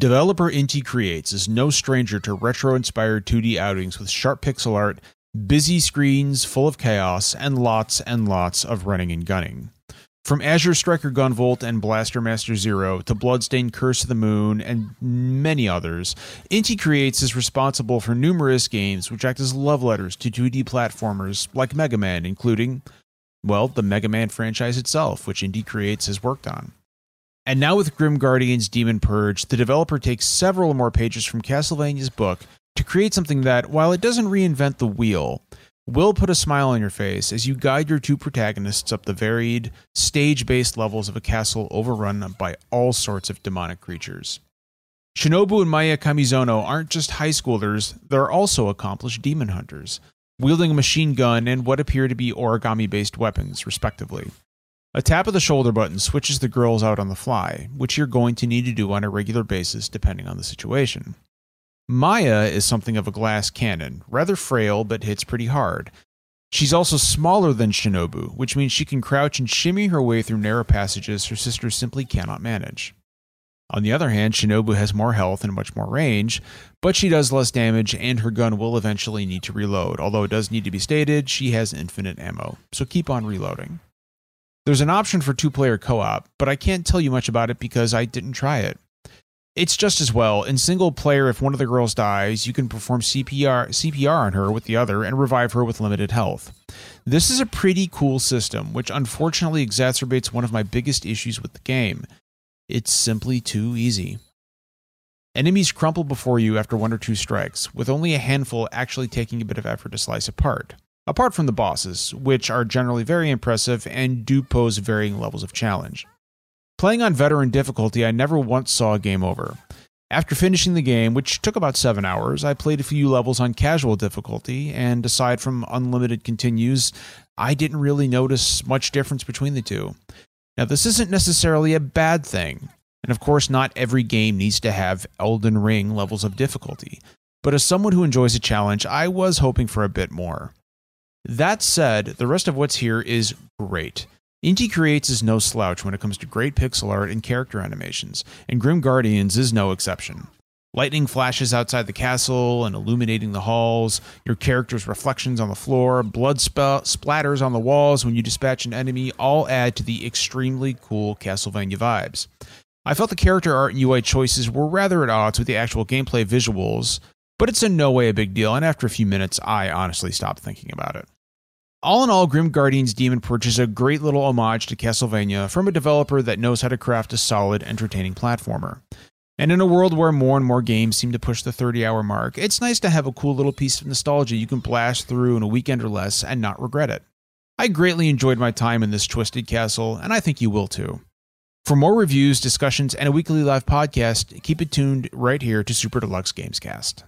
Developer Inti Creates is no stranger to retro inspired 2D outings with sharp pixel art, busy screens full of chaos, and lots and lots of running and gunning. From Azure Striker Gunvolt and Blaster Master Zero to Bloodstained Curse of the Moon and many others, Inti Creates is responsible for numerous games which act as love letters to 2D platformers like Mega Man, including, well, the Mega Man franchise itself, which Inti Creates has worked on. And now with Grim Guardian's Demon Purge, the developer takes several more pages from Castlevania's book to create something that, while it doesn't reinvent the wheel, will put a smile on your face as you guide your two protagonists up the varied, stage based levels of a castle overrun by all sorts of demonic creatures. Shinobu and Maya Kamizono aren't just high schoolers, they're also accomplished demon hunters, wielding a machine gun and what appear to be origami based weapons, respectively. A tap of the shoulder button switches the girls out on the fly, which you're going to need to do on a regular basis depending on the situation. Maya is something of a glass cannon, rather frail but hits pretty hard. She's also smaller than Shinobu, which means she can crouch and shimmy her way through narrow passages her sister simply cannot manage. On the other hand, Shinobu has more health and much more range, but she does less damage and her gun will eventually need to reload, although it does need to be stated she has infinite ammo, so keep on reloading. There's an option for two player co op, but I can't tell you much about it because I didn't try it. It's just as well. In single player, if one of the girls dies, you can perform CPR, CPR on her with the other and revive her with limited health. This is a pretty cool system, which unfortunately exacerbates one of my biggest issues with the game. It's simply too easy. Enemies crumple before you after one or two strikes, with only a handful actually taking a bit of effort to slice apart apart from the bosses, which are generally very impressive and do pose varying levels of challenge. Playing on veteran difficulty, I never once saw a game over. After finishing the game, which took about seven hours, I played a few levels on casual difficulty, and aside from unlimited continues, I didn't really notice much difference between the two. Now, this isn't necessarily a bad thing, and of course, not every game needs to have Elden Ring levels of difficulty, but as someone who enjoys a challenge, I was hoping for a bit more. That said, the rest of what's here is great. Inti Creates is no slouch when it comes to great pixel art and character animations, and Grim Guardians is no exception. Lightning flashes outside the castle and illuminating the halls, your character's reflections on the floor, blood sp- splatters on the walls when you dispatch an enemy all add to the extremely cool Castlevania vibes. I felt the character art and UI choices were rather at odds with the actual gameplay visuals, but it's in no way a big deal, and after a few minutes, I honestly stopped thinking about it. All in all, Grim Guardian's Demon Purge is a great little homage to Castlevania from a developer that knows how to craft a solid, entertaining platformer. And in a world where more and more games seem to push the 30 hour mark, it's nice to have a cool little piece of nostalgia you can blast through in a weekend or less and not regret it. I greatly enjoyed my time in this twisted castle, and I think you will too. For more reviews, discussions, and a weekly live podcast, keep it tuned right here to Super Deluxe Gamescast.